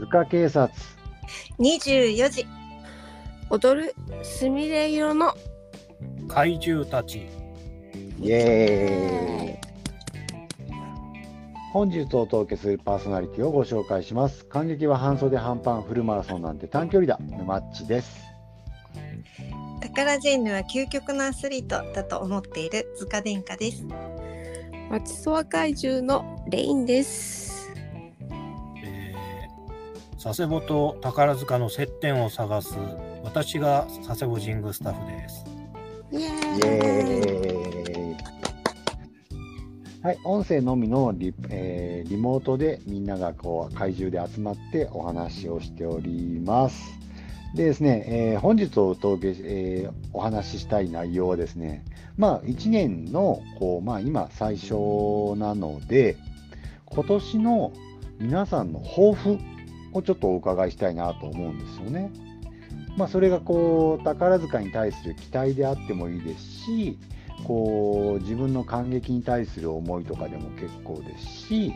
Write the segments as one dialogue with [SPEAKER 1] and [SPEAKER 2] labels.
[SPEAKER 1] 図鑑警察。
[SPEAKER 2] 24時。
[SPEAKER 3] 踊るすみれ色の。
[SPEAKER 4] 怪獣たち。
[SPEAKER 1] イエーイ。本日お届けするパーソナリティをご紹介します。感激は半袖半パンフルマラソンなんて短距離だ。沼っちです。
[SPEAKER 2] タカラジェンヌは究極のアスリートだと思っている塚殿下です。
[SPEAKER 3] 町そわ怪獣のレインです。
[SPEAKER 4] えー佐世保と宝塚の接点を探す私が佐世保神宮スタッフです
[SPEAKER 3] イエ
[SPEAKER 1] イエ
[SPEAKER 3] ーイ
[SPEAKER 1] ーイはい、音声のみのリ,、えーリモートでみんながこう怪獣で集まってお話をしております。でですね、えー本日お届け、えーお話ししたい内容はですね、まあ1年のこう、まあ、今最初なので、今年の皆さんの抱負をちょっとお伺いしたいなと思うんですよね。まあ、それがこう宝塚に対する期待であってもいいですし、こう自分の感激に対する思いとかでも結構ですし、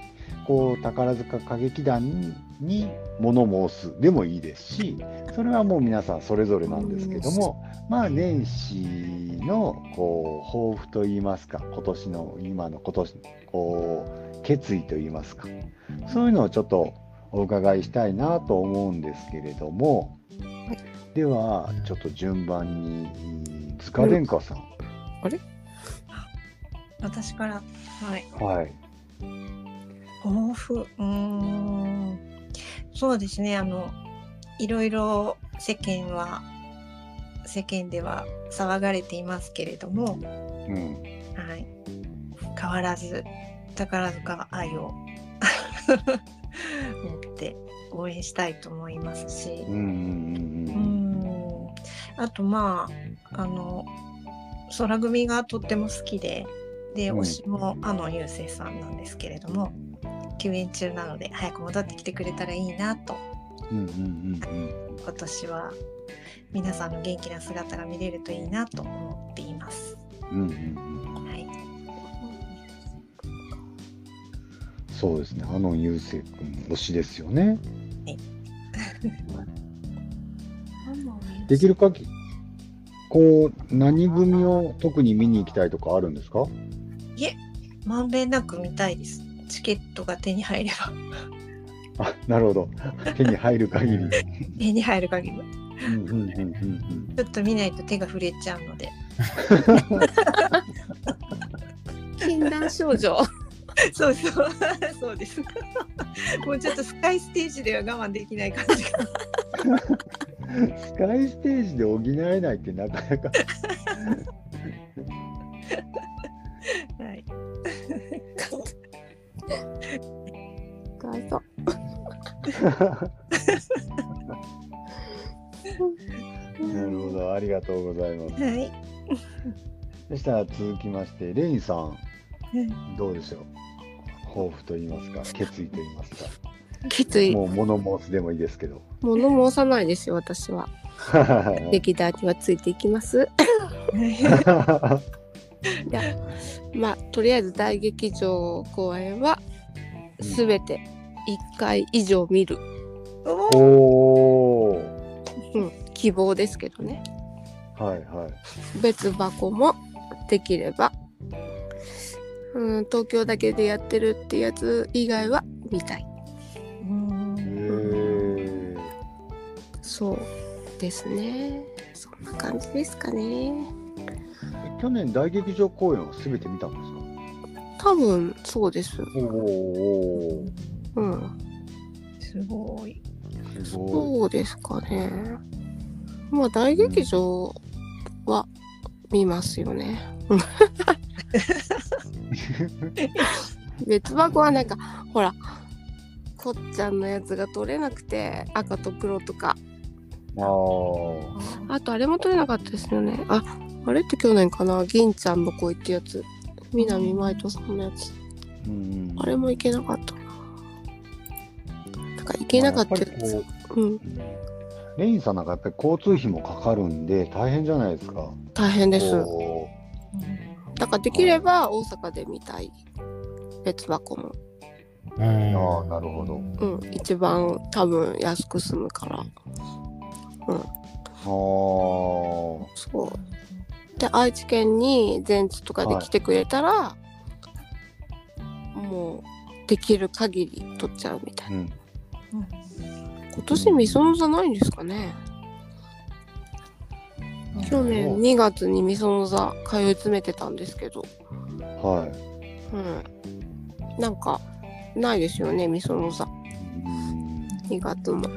[SPEAKER 1] こう宝塚歌劇団に物申すでもいいですし、それはもう皆さんそれぞれなんですけども、まあ年始のこう抱負といいますか、今年の今の今年こう決意といいますか、そういうのをちょっとお伺いしたいなと思うんですけれども、ではちょっと順番に塚殿下さん、
[SPEAKER 2] 私から？はい。
[SPEAKER 1] はい、
[SPEAKER 2] 抱負うーん。そうですね。あのいろいろ世間は世間では騒がれていますけれども、
[SPEAKER 1] うん、
[SPEAKER 2] はい、変わらず宝塚愛を 応援したいと思いますし、
[SPEAKER 1] うん、うん、うん
[SPEAKER 2] う
[SPEAKER 1] うん、
[SPEAKER 2] ん。あとまああの空組がとっても好きでで
[SPEAKER 1] うん。
[SPEAKER 2] 推しもあの雄星さんなんですけれども休園中なので早く戻ってきてくれたらいいなと。
[SPEAKER 1] うん、うん、うん、
[SPEAKER 2] 今年は皆さんの元気な姿が見れるといいなと思っています。
[SPEAKER 1] うん、うん、うん、
[SPEAKER 2] はい、
[SPEAKER 1] そうですね、あの雄星君推しですよね。できる限り、こう何組を特に見に行きたいとかあるんですか？
[SPEAKER 2] いえまんべんなく見たいです。チケットが手に入れば
[SPEAKER 1] あ、なるほど。手に入る限り。
[SPEAKER 2] 手に入る限り
[SPEAKER 1] うん、うん、うん、うん、
[SPEAKER 2] ちょっと見ないと手が震えちゃうので
[SPEAKER 3] 禁断症状
[SPEAKER 2] そうそう。そうです。もうちょっとスカイステージでは我慢できない感じが。
[SPEAKER 1] うん。スカイステージで補えないってなかなか。
[SPEAKER 2] はい。
[SPEAKER 3] かわいそう。
[SPEAKER 1] なるほど、ありがとうございます。
[SPEAKER 2] はい。
[SPEAKER 1] そしたら続きまして、レインさん、どうでしょう？抱負と言いますか、決意と言いますか。
[SPEAKER 3] 決意
[SPEAKER 1] もう物申すでもいいですけど。
[SPEAKER 3] 物申さないですよ私は劇団にはついていきます いやまあとりあえず大劇場公演はすべて1回以上見る、
[SPEAKER 2] お
[SPEAKER 1] おお。
[SPEAKER 3] うん、希望ですけどね
[SPEAKER 1] はいはい。
[SPEAKER 3] 別箱もできればうん東京だけでやってるってやつ以外は見たい
[SPEAKER 2] うん
[SPEAKER 1] へえ。
[SPEAKER 3] そうですねそんな感じですかね
[SPEAKER 1] 去年大劇場公演はすべて見たんです
[SPEAKER 3] 多分そうです
[SPEAKER 1] か。おお。
[SPEAKER 3] うん
[SPEAKER 2] すごい
[SPEAKER 1] すごい。
[SPEAKER 3] そうですかねまあ大劇場は見ますよね 別箱はなんかほらこっちゃんのやつが取れなくて赤と黒とか。
[SPEAKER 1] ああ。
[SPEAKER 3] あとあれも取れなかったですよね。ああれって去年かな？銀ちゃんの子ってやつ。南舞人さんのやつ。
[SPEAKER 1] うん。
[SPEAKER 3] あれもいけなかったな。なんかいけなかったやつ。
[SPEAKER 1] まあ
[SPEAKER 3] うん。
[SPEAKER 1] うレインさんなんかやっぱり交通費もかかるんで大変じゃないですか。
[SPEAKER 3] 大変ですからできれば大阪で見たい別箱も
[SPEAKER 4] うん
[SPEAKER 1] ああ、なるほど。
[SPEAKER 3] うん、一番多分安く済むから。
[SPEAKER 1] ああ、
[SPEAKER 3] そう。で、愛知県に全通とかで来てくれたら、もうできる限り取っちゃうみたいな。
[SPEAKER 1] うん。
[SPEAKER 3] 今年みその座ないんですかね去年2月にみその座通い詰めてたんですけど、
[SPEAKER 1] はい。
[SPEAKER 3] うん。なんか、ないですよね、みその座。
[SPEAKER 1] うん
[SPEAKER 3] 2月も。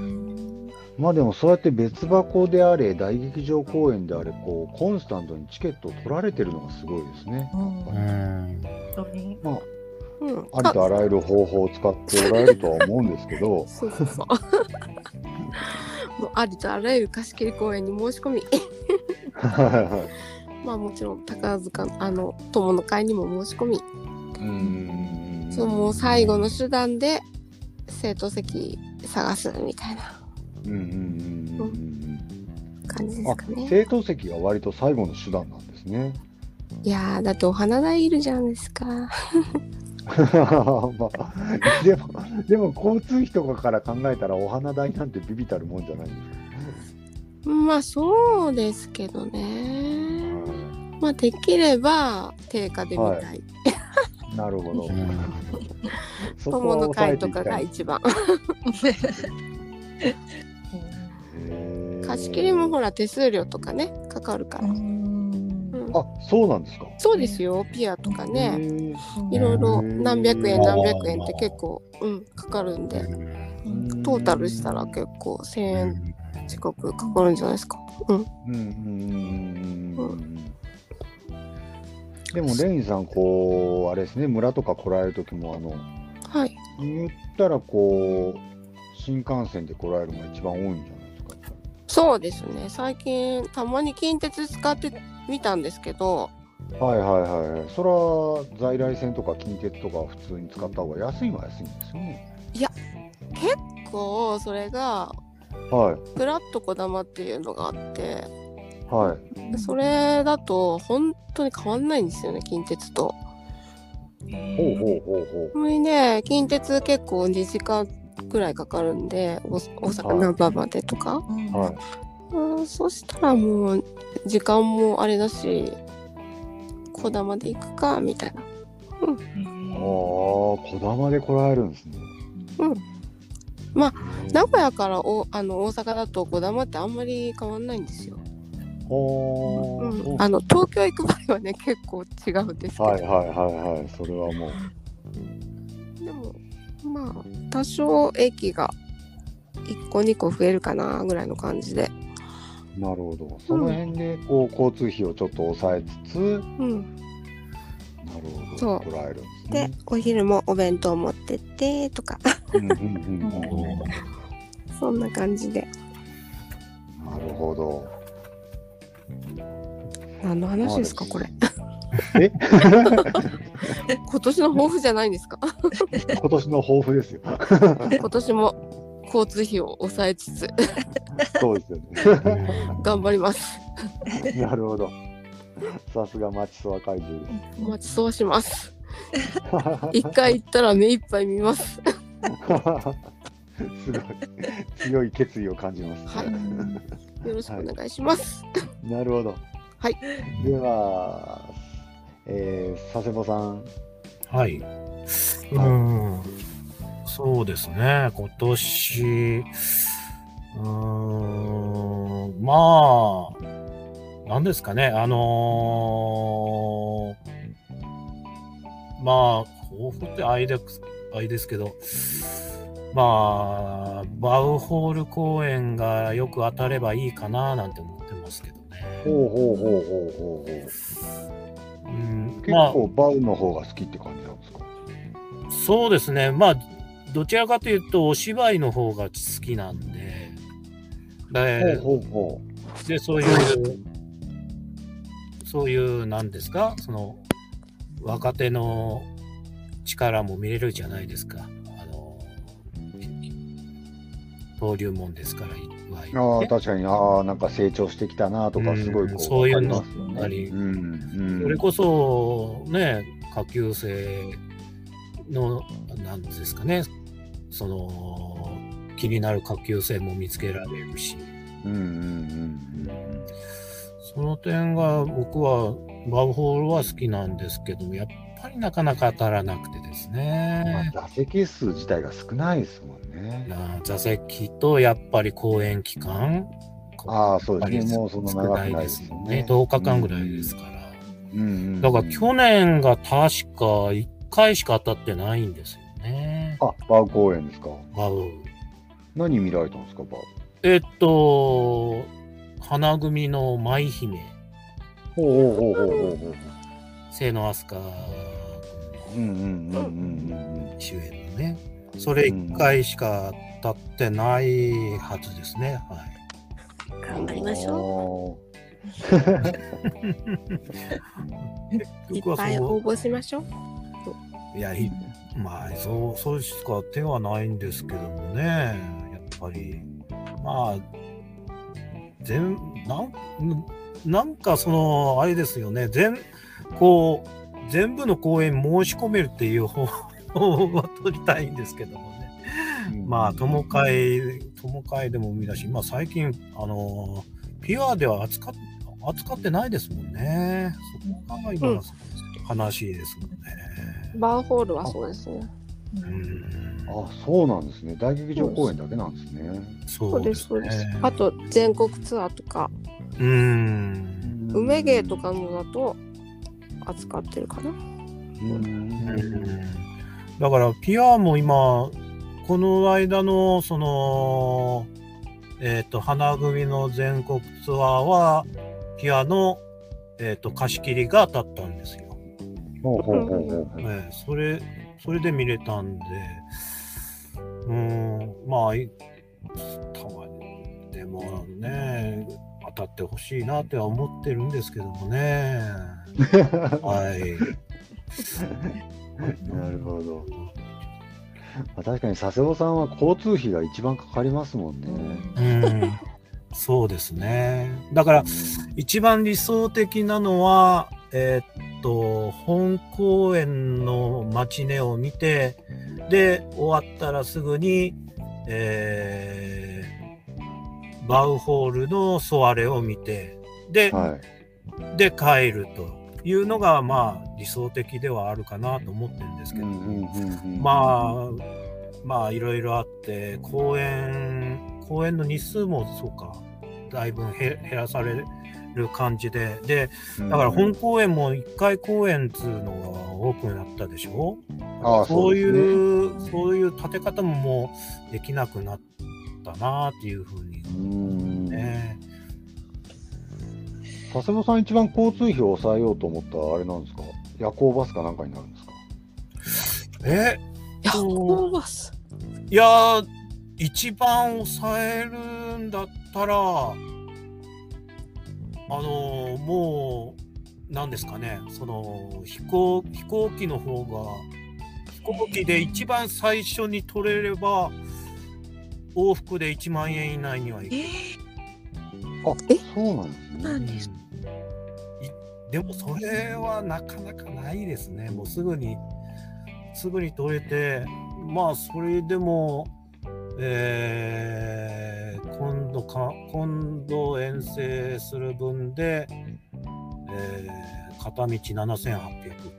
[SPEAKER 1] まあでもそうやって別箱であれ、大劇場公演であれ、こう、コンスタントにチケットを取られてるのがすごいですね。
[SPEAKER 2] うん
[SPEAKER 4] うん
[SPEAKER 2] 本当に
[SPEAKER 1] まあ、
[SPEAKER 3] うん。
[SPEAKER 1] ありとあらゆる方法を使っておられるとは思うんですけど、
[SPEAKER 3] そうそうそう。もうありとあらゆる貸し切り公演に申し込み、まあもちろん宝塚のあの友の会にも申し込み、
[SPEAKER 1] うん。
[SPEAKER 3] そのもう最後の手段で生徒席探すみたいな
[SPEAKER 1] うんうんうんうんうん
[SPEAKER 3] 感じで
[SPEAKER 1] あ
[SPEAKER 3] すかね。
[SPEAKER 1] 生徒席が割と最後の手段なんですね。
[SPEAKER 3] いやーだってお花代いるじゃないですか。
[SPEAKER 1] まあ、でも、でも交通費とかから考えたらお花代なんてビビたるもんじゃないです
[SPEAKER 3] まあそうですけどね。まあできれば定価で見たい。
[SPEAKER 1] か。なるほど。
[SPEAKER 3] 友の会とか。が一番。貸し切りもほら手数料とかねかかるから。うん
[SPEAKER 1] あ、そうなんですか。
[SPEAKER 3] そうですよピアとか
[SPEAKER 1] へ
[SPEAKER 3] ね。
[SPEAKER 1] ー
[SPEAKER 3] いろいろ何百円何百円って結構、うん、かかるんで、
[SPEAKER 1] うん
[SPEAKER 3] トータルしたら結構1000円近くかかるんじゃないですか。うん。
[SPEAKER 1] うんうんうんうんうんでも、レインさん、こう、あれですね、村とか来られる時も、あの、
[SPEAKER 3] はい。
[SPEAKER 1] 言ったら、こう、新幹線で来られるのが一番多いんじゃないですか。
[SPEAKER 3] そうですね。最近たまに近鉄使ってみたんですけど、
[SPEAKER 1] はいはいはいはい。それは在来線とか近鉄とか普通に使った方が安いのは安いんですよね。
[SPEAKER 3] 結構それが
[SPEAKER 1] はい
[SPEAKER 3] プラッとこだまっていうのがあって、
[SPEAKER 1] はい。
[SPEAKER 3] それだと本当に変わんないんですよね、近鉄と。
[SPEAKER 1] ほうほうほうほ
[SPEAKER 3] それにね、近鉄結構2時間くらいかかるんで、お大阪
[SPEAKER 1] はい
[SPEAKER 3] 難波までとか。
[SPEAKER 1] う。はい。
[SPEAKER 3] うん、そしたらもう時間もあれだしこだまで行くかみたいな
[SPEAKER 1] ああ、こだまで来られるんですね。
[SPEAKER 3] 名古屋からおあの大阪だとこだまってあんまり変わんないんですよ、
[SPEAKER 1] ほー
[SPEAKER 3] うん、あの東京行く場合はね結構違うんですけど、
[SPEAKER 1] はいはいはいはい。それはもう。
[SPEAKER 3] でもまあ多少駅が1個2個増えるかなぐらいの感じで、
[SPEAKER 1] なるほど。その辺で、こう、交通費をちょっと抑えつつ、
[SPEAKER 3] うん、
[SPEAKER 1] なるほど。
[SPEAKER 3] そう
[SPEAKER 1] で。
[SPEAKER 3] お昼もお弁当持ってってとか
[SPEAKER 1] うんうんうんうん
[SPEAKER 3] そんな感じで
[SPEAKER 1] なるほど。
[SPEAKER 3] 何の話ですかこれ
[SPEAKER 1] え？
[SPEAKER 3] 今年の抱負じゃないんですか？
[SPEAKER 1] 今年の抱負ですよ。
[SPEAKER 3] 今年も交通費を抑えつつ
[SPEAKER 1] そうですよね。
[SPEAKER 3] 頑張ります。
[SPEAKER 1] なるほど。さすが町そわ怪獣です。
[SPEAKER 3] お待ちそうします。一回行ったら目いっぱい見ます。
[SPEAKER 1] すごい強い決意を感じます。
[SPEAKER 3] はいよろしくお願いします。
[SPEAKER 1] なるほど。
[SPEAKER 3] はい。
[SPEAKER 1] では、えー、佐世保さん。
[SPEAKER 4] はい。うん。そうですね。今年、うーん、まあ、なんですかね。あのーまあ、抱負ってあいであいですけど、まあ、バウホール公演がよく当たればいいかななんて思ってますけどね。
[SPEAKER 1] ほうほうほうほうほうほう。
[SPEAKER 4] うん、
[SPEAKER 1] 結
[SPEAKER 4] まあ
[SPEAKER 1] 構バウの方が好きって感じなんですか？
[SPEAKER 4] そうですね。まあ、どちらかというと、お芝居の方が好きなんで、で、
[SPEAKER 1] ほうほうほ
[SPEAKER 4] でそういう、そういう、なんですか、その、若手の力も見れるじゃないですか。あの、登竜門ですから。
[SPEAKER 1] ああ、
[SPEAKER 4] ね
[SPEAKER 1] 確かに、ああ、なんか成長してきたなとか、すごいこう、
[SPEAKER 4] うんそういうのあり。
[SPEAKER 1] うん、うん。
[SPEAKER 4] それこそ、ね、下級生の、なんですかね、その、気になる下級生も見つけられるし、
[SPEAKER 1] うんうんうん
[SPEAKER 4] その点が僕はバウホールは好きなんですけども、やっぱりなかなか当たらなくてです
[SPEAKER 1] うん。
[SPEAKER 4] ね。
[SPEAKER 1] まあ、座席数自体が少ないですもんね。
[SPEAKER 4] な座席とやっぱり公演期間、
[SPEAKER 1] ああ、そうですね。もうその
[SPEAKER 4] 少ない
[SPEAKER 1] 長くない
[SPEAKER 4] ですもんね
[SPEAKER 1] ですよね。。
[SPEAKER 4] 10日間ぐらいですから。
[SPEAKER 1] うん。
[SPEAKER 4] だから去年が確か1回しか当たってないんですよね。
[SPEAKER 1] あ、バウ公演ですか。
[SPEAKER 4] バウ。
[SPEAKER 1] 何見られたんですか、バウ。
[SPEAKER 4] えっと、花組の舞姫、
[SPEAKER 1] ほうほうほうほうほうほう。
[SPEAKER 4] 清野飛鳥
[SPEAKER 1] うんうんうんうんうん
[SPEAKER 4] 主演のね。それ1回しか当たってないはずですね。はい。
[SPEAKER 1] うん。
[SPEAKER 3] 頑張りましょ
[SPEAKER 1] ょ
[SPEAKER 3] う。いっぱい応募しましょう。
[SPEAKER 4] う、いや、いまあ、そう、そうしか手はないんですけどもね。やっぱり、まあ、全、なん、なんかその、あれですよね。全、こう、全部の公演申し込めるっていう方法は取りたいんですけどもね。まあ、友会、友会でも見だし、まあ最近、あの、ピュアでは扱っ扱ってないですもんね。そこが今の話ですもんね。
[SPEAKER 3] バーホールはそうですね。
[SPEAKER 4] うん。
[SPEAKER 1] あ、そうなんですね。大劇場公演だけなんですね。
[SPEAKER 4] そうです
[SPEAKER 3] そうです
[SPEAKER 4] ね。
[SPEAKER 3] あと全国ツアーとか、
[SPEAKER 4] うん。
[SPEAKER 3] 梅芸とかのだと扱ってるかな。
[SPEAKER 1] うん。
[SPEAKER 4] うんだから、ピアも今、この間の、その、えっ、と、花組の全国ツアーは、ピアの、えっ、と、貸し切りが当たったんですよ。
[SPEAKER 1] ほうほうほうほうほう。
[SPEAKER 4] ええそれ、それで見れたんで、うーん、まあ、いたまに、でもね、当たってほしいなっては思ってるんですけどもね。はい。
[SPEAKER 1] なるほど。まあ、確かに佐世保さんは交通費が一番かかりますもんね。
[SPEAKER 4] うん、そうですね。だから、一番理想的なのは、えーっと、本公演のマチネを見て、で、終わったらすぐに、えーバウホールのソワレを見て、で、
[SPEAKER 1] はい。
[SPEAKER 4] で、帰るというのが、まあ、理想的ではあるかなと思ってるんですけど、まあ、まあ、いろいろあって、公演、公演の日数もそうか、だいぶ減減らされる感じで、で、だから本公演も1回公演っていうのが多くなったでしょ？
[SPEAKER 1] ああ
[SPEAKER 4] そう
[SPEAKER 1] ですね。
[SPEAKER 4] いう、そういう立て方ももうできなくなったなっていうふうに。
[SPEAKER 1] うん。
[SPEAKER 4] ね。
[SPEAKER 1] 佐世保さん一番交通費を抑えようと思ったあれなんですか？夜行バスかなんかになるんですか？
[SPEAKER 4] え？
[SPEAKER 3] 夜行バス？
[SPEAKER 4] いやー、一番抑えるんだったら、あのーもう、なんですかね、その、飛行、飛行機の方が、飛行機で一番最初に取れれば、往復で1万円以内にはいく。
[SPEAKER 2] え
[SPEAKER 1] あ
[SPEAKER 3] え
[SPEAKER 1] そうなんですね。
[SPEAKER 2] なんで
[SPEAKER 4] もそれはなかなかないですね。もうすぐに、すぐに取れて、まあそれでも、えー今度か、今度遠征する分で、えー片道7800とか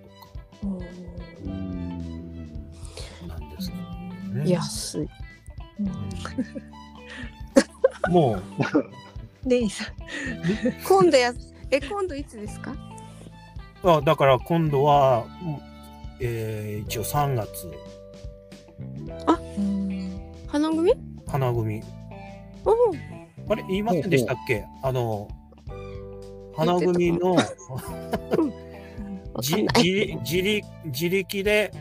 [SPEAKER 1] うん
[SPEAKER 4] なんですけどね。
[SPEAKER 3] 安い。
[SPEAKER 4] うんもう、
[SPEAKER 2] レイさん。
[SPEAKER 3] 今度や、え、今度いつですか？
[SPEAKER 4] あだから今度は、うんえー一応3月、
[SPEAKER 3] 花組？
[SPEAKER 4] 花組。あれ言いませんでしたっけ？あの、花組の。自 自力自力で、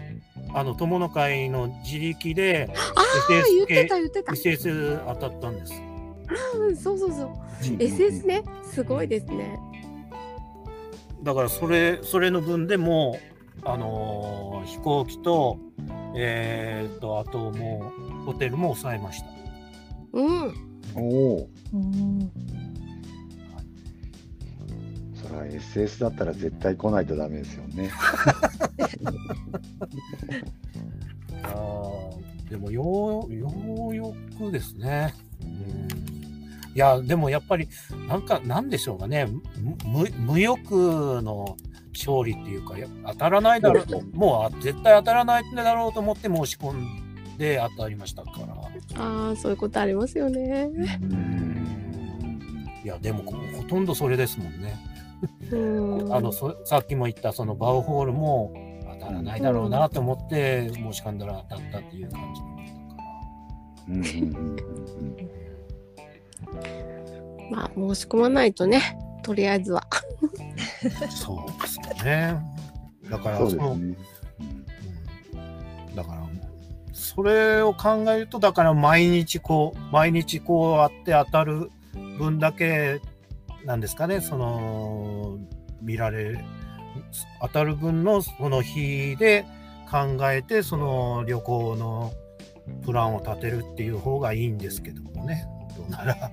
[SPEAKER 4] あの、友の会の自力で、
[SPEAKER 3] ああ、言ってた
[SPEAKER 4] SS
[SPEAKER 3] 言ってた。
[SPEAKER 4] SS 当たったんです。
[SPEAKER 3] うん、そうそうそう。
[SPEAKER 1] うん
[SPEAKER 3] SS ね、すごいですね。
[SPEAKER 4] だから、それ、それの分でもう、あのー飛行機と、えー、と、あともう、ホテルも抑えました。
[SPEAKER 3] うん。
[SPEAKER 1] おお。
[SPEAKER 2] うん。
[SPEAKER 1] それは SS だったら絶対来ないとダメですよね。
[SPEAKER 4] あーでもよう、ようやくですね。うんいや、でもやっぱり、なんか、なんでしょうかね、む無無欲の勝利っていうか、や当たらないだろうと、もう絶対当たらないんだろうと思って申し込んで当たりましたから。
[SPEAKER 3] ああそういうことありますよね。
[SPEAKER 4] いや、でもほほとんどそれですもんね。
[SPEAKER 3] うん
[SPEAKER 4] あのそさっきも言ったそのバウホールも当たらないだろうなと思って申し込んだら当たったっていう感じ
[SPEAKER 3] まあ申し込まないとねとりあえずは。
[SPEAKER 4] そうですよね。だから
[SPEAKER 1] そうね。
[SPEAKER 4] うんだからそれを考えるとだから毎日こう毎日こうあって当たる分だけなんですかねその見られる当たる分のその日で考えてその旅行のプランを立てるっていう方がいいんですけどもねどうなら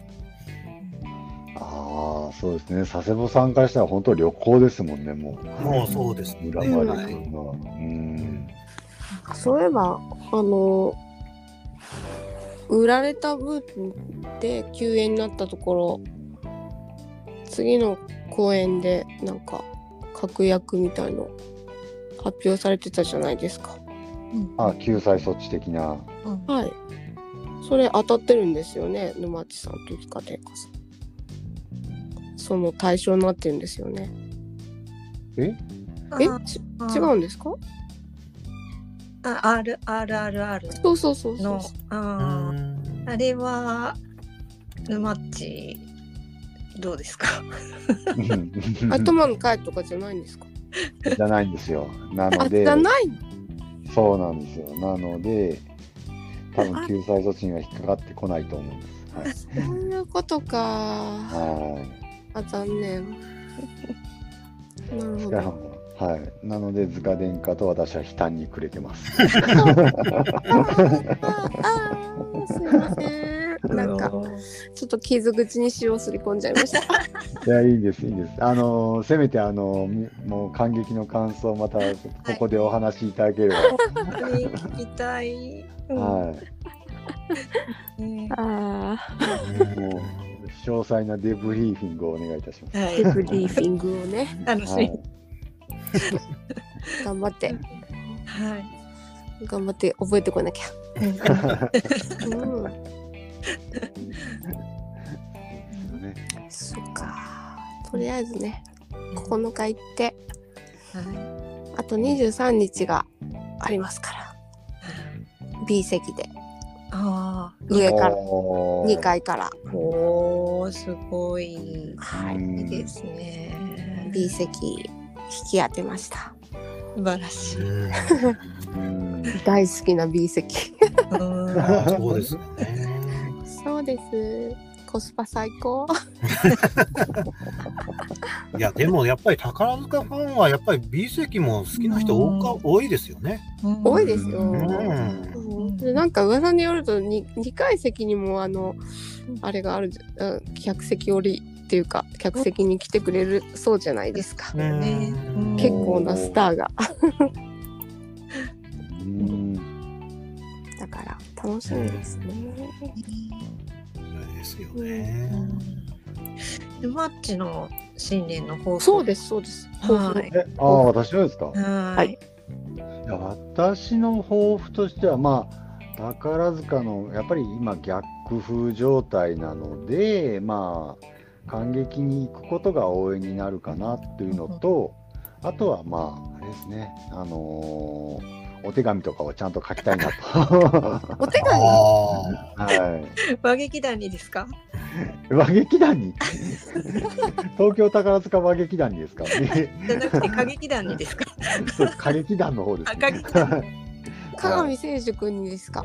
[SPEAKER 1] ああ、そうですね。佐世保さんからしたら本当旅行ですもんね、もう。
[SPEAKER 4] もうそうですね
[SPEAKER 1] 裏まで来るのは。うん。
[SPEAKER 3] そういえばあの売られた分で休園になったところ次の公演でなんか確約みたいの発表されてたじゃないですか。
[SPEAKER 1] あ、救済措置的な。
[SPEAKER 2] うん
[SPEAKER 3] はい。それ当たってるんですよね沼地さんと塚天下さん。その対象になってるんですよね。
[SPEAKER 1] え？
[SPEAKER 3] え？違うんですか？
[SPEAKER 2] あ R RRR
[SPEAKER 3] そうそうそうそう
[SPEAKER 2] の。ああれは沼っちどうですか？
[SPEAKER 3] 頭の回とかじゃないんですか？
[SPEAKER 1] じゃないんですよ。な
[SPEAKER 3] あ
[SPEAKER 1] ので
[SPEAKER 3] じゃ、ない
[SPEAKER 1] そうなんですよ。なので、多分救済措置には引っかかってこないと思うんです。
[SPEAKER 3] そういうことか。
[SPEAKER 1] はい。はい。
[SPEAKER 3] あ、残念。なるほど。
[SPEAKER 1] も、はい。なので、塚殿下と私は悲嘆に暮れてます。
[SPEAKER 3] すいません。なんか、ちょっと傷口に塩をすり込んじゃいました。
[SPEAKER 1] いや、いいです、いいです。あの、せめて、あの、みもう感激の感想をまた、ここでお話しいただければ。
[SPEAKER 2] 本当に聞きたい。うん
[SPEAKER 1] はい。
[SPEAKER 2] ね
[SPEAKER 3] あ
[SPEAKER 1] もう、詳細なデブリーフィングをお願いいたします。
[SPEAKER 3] あ、
[SPEAKER 2] はい
[SPEAKER 3] デブリーフィングをね、
[SPEAKER 2] 楽しみ。
[SPEAKER 1] はい。
[SPEAKER 3] 頑張って、
[SPEAKER 2] はい。
[SPEAKER 3] 頑張って覚えてこなきゃ。うん、
[SPEAKER 1] ね、
[SPEAKER 3] そっか。とりあえずね、9日行って、
[SPEAKER 2] は
[SPEAKER 3] あと23日がありますから。B 席で、
[SPEAKER 2] い。あ
[SPEAKER 3] 上から、
[SPEAKER 1] おー
[SPEAKER 3] 2。階から。
[SPEAKER 2] あ。おお、すごい。
[SPEAKER 3] はい。
[SPEAKER 1] うん
[SPEAKER 2] いいですね。
[SPEAKER 3] B 席引き当てました。
[SPEAKER 2] 素晴らしい。
[SPEAKER 1] うん。
[SPEAKER 3] 大好きな B 席。
[SPEAKER 4] そうですよね。
[SPEAKER 3] そうです。コスパ最高。
[SPEAKER 4] いや、でもやっぱり宝塚ファンはやっぱり B 席も好きな人多か多いですよね。
[SPEAKER 3] 多いですよ。なんか噂によると 2, 2階席にもあのあれがある客席降りっていうか客席に来てくれるそうじゃないですか。
[SPEAKER 2] ねうん
[SPEAKER 3] 結構なスターが。
[SPEAKER 1] うん。
[SPEAKER 3] だから楽しみですね。
[SPEAKER 4] ですよね。
[SPEAKER 2] でマッチの新年の抱負。
[SPEAKER 3] そうですそうです。
[SPEAKER 2] はい。
[SPEAKER 1] え、ああ、私のですか？
[SPEAKER 2] はい。
[SPEAKER 1] いや私の抱負としては、まあ、宝塚のやっぱり今、逆風状態なので、まあ、感激に行くことが応援になるかなっていうのと、あとは、まあ、あれですね、あのーお手紙とかをちゃんと書きたいなと。
[SPEAKER 3] お手紙？
[SPEAKER 4] あ
[SPEAKER 1] は
[SPEAKER 2] 和劇団にですか？
[SPEAKER 1] い、和劇団に？東京宝塚和劇団にですか、ね、
[SPEAKER 2] じゃなくて歌劇団にですか？
[SPEAKER 1] そう歌劇団の方です、
[SPEAKER 2] あ歌劇団。
[SPEAKER 3] 鏡聖樹君にですか？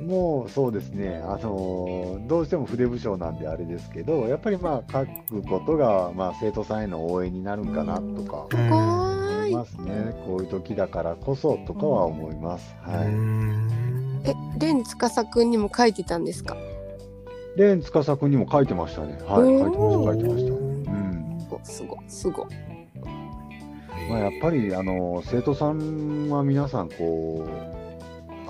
[SPEAKER 1] もうそうですね、あのどうしても筆武将なんであれですけど、やっぱりまあ書くことが、まあ、生徒さんへの応援になるんかなとか。思いますね、こういう時だからこそとかは思います。はい、
[SPEAKER 4] うん
[SPEAKER 3] え、蓮司君にも書いてたんですか？
[SPEAKER 1] で、司君にも書いてましたね。はい、書いてました、書いてました。うん
[SPEAKER 3] おすごいすごい。
[SPEAKER 1] まあ、やっぱりあの生徒さんは皆さんこう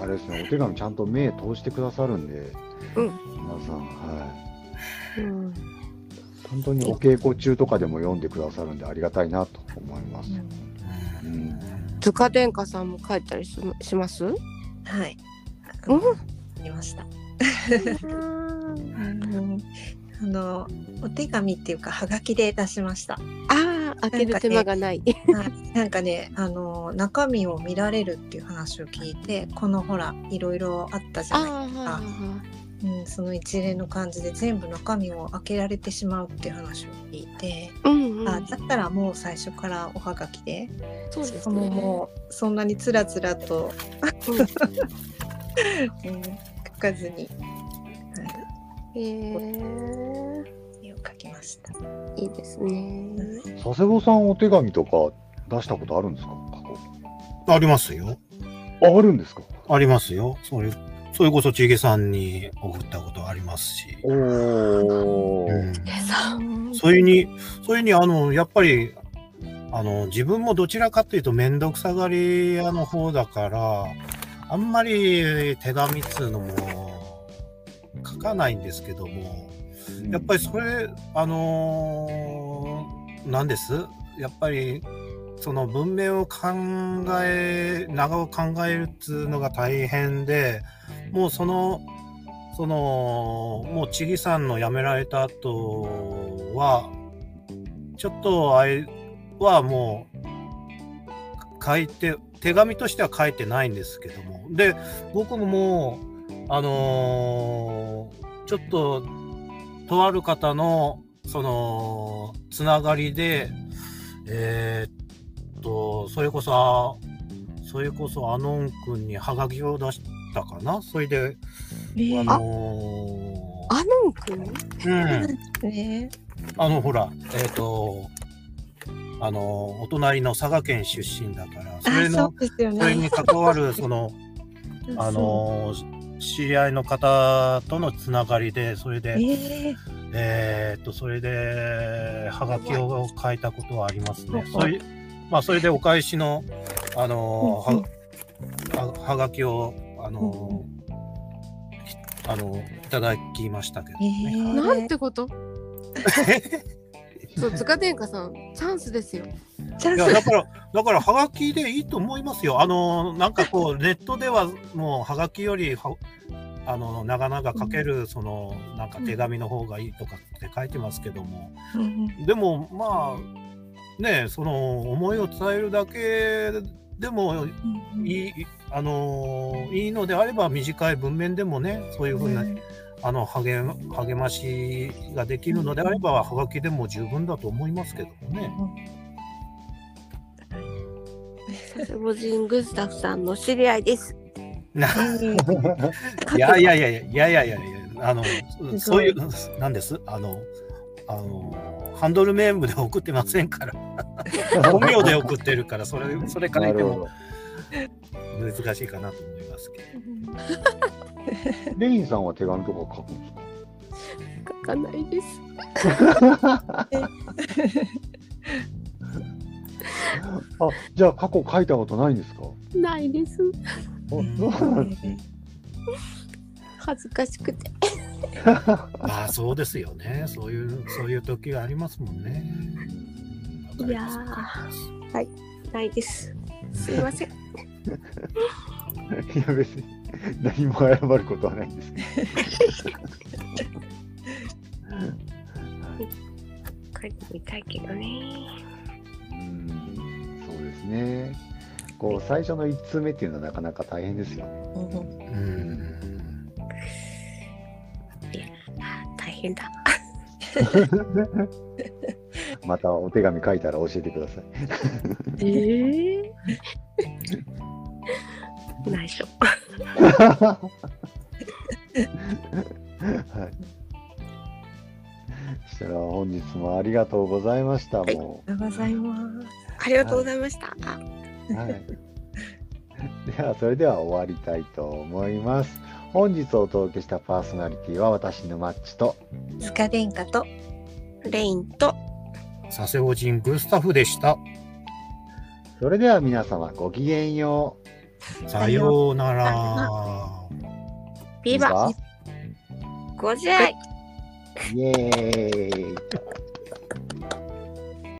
[SPEAKER 1] あれですね、お手紙ちゃんと目通してくださるんで、
[SPEAKER 3] うん
[SPEAKER 1] 皆さん、はい。
[SPEAKER 3] うん。
[SPEAKER 1] 本当にお稽古中とかでも読んでくださるんでありがたいなと思います。
[SPEAKER 2] うん
[SPEAKER 1] うん
[SPEAKER 3] 塚殿下さんも書いたりしします？
[SPEAKER 2] はい。
[SPEAKER 3] うん
[SPEAKER 2] 見ました。う んあのお手紙っていうかはがきで出しました。
[SPEAKER 3] ああ、開ける手間がない。
[SPEAKER 2] はいなんかねあの中身を見られるっていう話を聞いてこのほらいろいろあったじゃないですか、
[SPEAKER 3] は
[SPEAKER 2] うん、その一連の感じで全部中身を開けられてしまうっていう話を聞いて、
[SPEAKER 3] い。うんうん。
[SPEAKER 2] あだったらもう最初からおはがきで
[SPEAKER 3] そうです
[SPEAKER 2] しかももうそんなにつらつらと、うん、書かずに、は
[SPEAKER 3] へえ
[SPEAKER 2] い、絵を描きました。
[SPEAKER 3] いいですね。
[SPEAKER 1] 佐世保さんお手紙とか出したことあるんですか？過去
[SPEAKER 4] ありますよ。
[SPEAKER 1] ああるんですか？
[SPEAKER 4] ありますよ。それ、それこそちげさんに送ったことありますし。
[SPEAKER 1] おお、
[SPEAKER 4] うんそういうに、そういうに、あの、やっぱり、あの、自分もどちらかというと面倒くさがり屋の方だから、あんまり手紙っつうのも書かないんですけども、やっぱりそれ、あのーなんです？やっぱり、その文明を考え、長を考えるっつうのが大変で、もうその、その、もうちぎさんの辞められた後は、ちょっとあれはもう、書いて、手紙としては書いてないんですけども。で、僕ももう、あのーちょっと、とある方の、その、つながりで、えーっと、それこそ、それこそ、アノン君にハガキを出したかな？それで、あの
[SPEAKER 3] あのんくん。
[SPEAKER 4] ーうん。
[SPEAKER 2] ね
[SPEAKER 4] あの、ほら、えっ、と、あの、お隣の佐賀県出身だから、それ
[SPEAKER 2] あそ
[SPEAKER 4] の、
[SPEAKER 2] うですよ
[SPEAKER 4] それ
[SPEAKER 2] ね。
[SPEAKER 4] に関わる、その、あの、知り合いの方とのつながりで、それで、
[SPEAKER 2] え
[SPEAKER 4] えっと、それで、はがきを書いたことはありますね。それ、まあ、それでお返しの、あの、
[SPEAKER 2] うんうん
[SPEAKER 4] は、ははがきを、あの、あの、いただきましたけど
[SPEAKER 2] え
[SPEAKER 4] ね。
[SPEAKER 2] ー
[SPEAKER 3] なんてこと？そう塚殿下さんチャンスですよ。
[SPEAKER 2] チャン
[SPEAKER 4] いや、
[SPEAKER 2] ス
[SPEAKER 4] だから、だから、はがきでいいと思いますよ。あの、なんかこう、ネットではもう、はがきよりは、あの、長々書ける、その、なんか手紙の方がいいとかって書いてますけども、
[SPEAKER 2] うん
[SPEAKER 4] でも、まあ、ね、その、思いを伝えるだけでも
[SPEAKER 2] うん
[SPEAKER 4] いい、あの、いいのであれば、短い文面でもね、そういうふうな、あの、励ま、励ましができるのであれば、はがきでも十分だと思いますけどもね。
[SPEAKER 3] 佐世保人グスタフさんの知り合いです。
[SPEAKER 4] いやいやいやいやいやいやいやあのそういうなんですあのあのハンドルネームで送ってませんから本名で送ってるからそれそれから言っても難しいかなと思いますけど。
[SPEAKER 1] レインさんは手紙とか書くんですか
[SPEAKER 3] 書かないです。
[SPEAKER 1] あじゃあ過去書いたことないんですか
[SPEAKER 3] ないです。
[SPEAKER 1] あそうなんですね。
[SPEAKER 3] 恥ずかしくて。
[SPEAKER 4] ま あそうですよねそういうそういう時がありますもんね。
[SPEAKER 3] いやーないです。すいません。
[SPEAKER 1] いや別に何も謝ることはないんですけ
[SPEAKER 3] 書いてみたいけどね。
[SPEAKER 1] ど。うん、そうですね。こう最初の1通目っていうのはなかなか大変ですよね。
[SPEAKER 4] うん
[SPEAKER 3] 大変だ。
[SPEAKER 1] またお手紙書いたら教えてください。
[SPEAKER 3] ええ内緒。
[SPEAKER 1] はい。そしたら本日もありがとうございました。
[SPEAKER 3] はい
[SPEAKER 1] も
[SPEAKER 2] ありがとうございます。
[SPEAKER 3] ありがとうございました。
[SPEAKER 1] う。はい。ではそれでは終わりたいと思います。本日お届けしたパーソナリティは私のマッチと
[SPEAKER 2] 塚殿下と
[SPEAKER 3] レインと
[SPEAKER 4] 佐世保人グスタフでした。
[SPEAKER 1] それでは皆様ごきげんよう。
[SPEAKER 4] さようなら。
[SPEAKER 3] ビバ
[SPEAKER 1] ビバ
[SPEAKER 3] ごじゃい
[SPEAKER 1] イエーイ